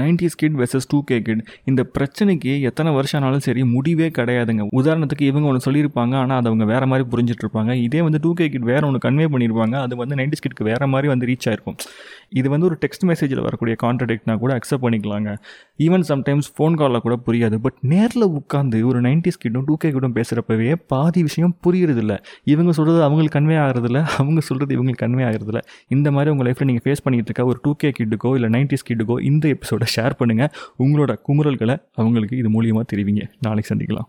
Nineties kid versus two K kid. இந்த பிரச்சனைக்கு எத்தனை வருஷம் ஆனாலும் சரி முடிவே கிடையாதுங்க. உதாரணத்துக்கு இவங்க ஒன்று சொல்லியிருப்பாங்க ஆனால் அதை அவங்க வேறு மாதிரி புரிஞ்சிட்டு இருப்பாங்க இதே வந்து டூ கே கிட் வேறு ஒன்று கன்வே பண்ணியிருப்பாங்க அது வந்து நைன்டிஸ் கிட்க்கு வேற மாதிரி வந்து ரீச் ஆயிருக்கும். இது வந்து ஒரு டெக்ஸ்ட் மெசேஜில் வரக்கூடிய கான்ட்ரடிக்ட்னா கூட அக்செப்ட் பண்ணிக்கலாங்க. ஈவன் சம்டைம்ஸ் ஃபோன் காலில் கூட புரியாது. பட் நேரில் உட்காந்து ஒரு நைன்டிஸ் கிட்டும் டூ கே கிட்டும் பேசுகிறப்பவே பாதி விஷயம் புரியறதில்ல. இவங்க சொல்கிறது அவங்களுக்கு கன்வே ஆகிறதில்ல. அவங்க சொல்கிறது இவங்களுக்கு கன்வே ஆகிறதில்ல. இந்த மாதிரி உங்கள் லைஃப்பில் நீங்கள் ஃபேஸ் பண்ணிகிட்டு இருக்க ஒரு டூ கே கிட்டுக்கோ இல்லை நைன்டிஸ் கிட்டுக்கோ இந்த எபிசோடை ஷேர் பண்ணுங்கள் உங்களோட குமுறல்களை அவங்களுக்கு இது மூலியமாக தெரிவிங்க. நாளைக்கு சந்திக்கலாம்.